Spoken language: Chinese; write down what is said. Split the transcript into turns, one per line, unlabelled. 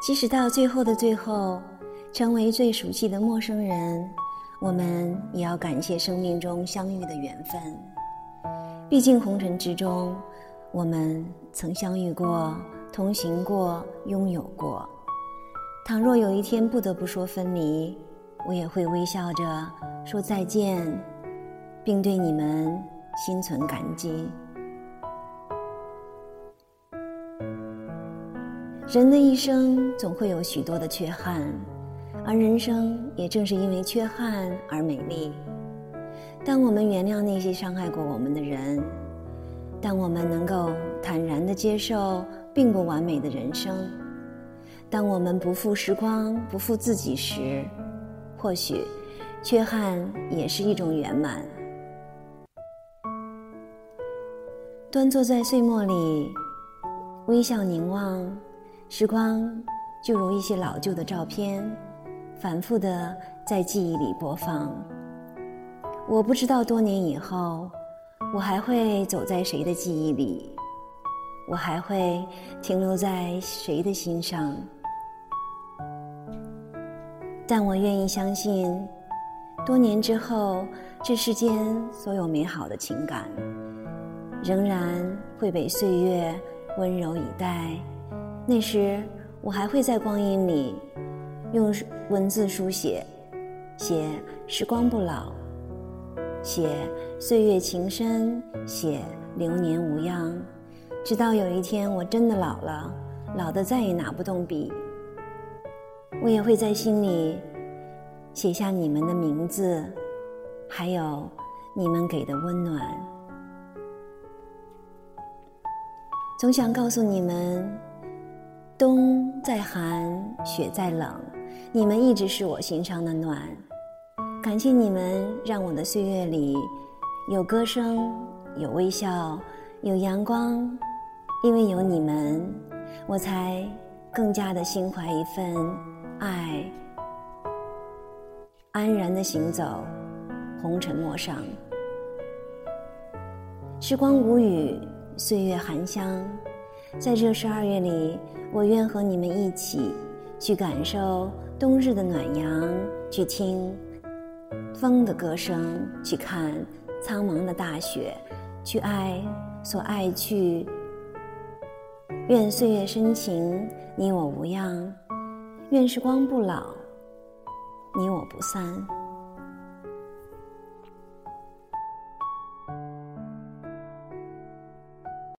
即使到最后的最后，成为最熟悉的陌生人，我们也要感谢生命中相遇的缘分。毕竟红尘之中，我们曾相遇过、同行过、拥有过。倘若有一天不得不说分离，我也会微笑着说再见，并对你们心存感激。人的一生总会有许多的缺憾，而人生也正是因为缺憾而美丽。当我们原谅那些伤害过我们的人，当我们能够坦然的接受并不完美的人生，当我们不负时光、不负自己时，或许缺憾也是一种圆满。端坐在岁末里，微笑凝望。时光就如一些老旧的照片，反复的在记忆里播放。我不知道多年以后，我还会走在谁的记忆里，我还会停留在谁的心上。但我愿意相信，多年之后，这世间所有美好的情感，仍然会被岁月温柔以待。那时，我还会在光阴里用文字书写，写时光不老，写岁月情深，写流年无恙。直到有一天我真的老了，老的再也拿不动笔，我也会在心里写下你们的名字，还有你们给的温暖。总想告诉你们。冬再寒，雪再冷，你们一直是我心上的暖。感谢你们，让我的岁月里有歌声，有微笑，有阳光。因为有你们，我才更加的心怀一份爱，安然的行走红尘陌上。时光无语，岁月含香，在这十二月里。我愿和你们一起，去感受冬日的暖阳，去听风的歌声，去看苍茫的大雪，去爱所爱去。愿岁月深情，你我无恙；愿时光不老，你我不散。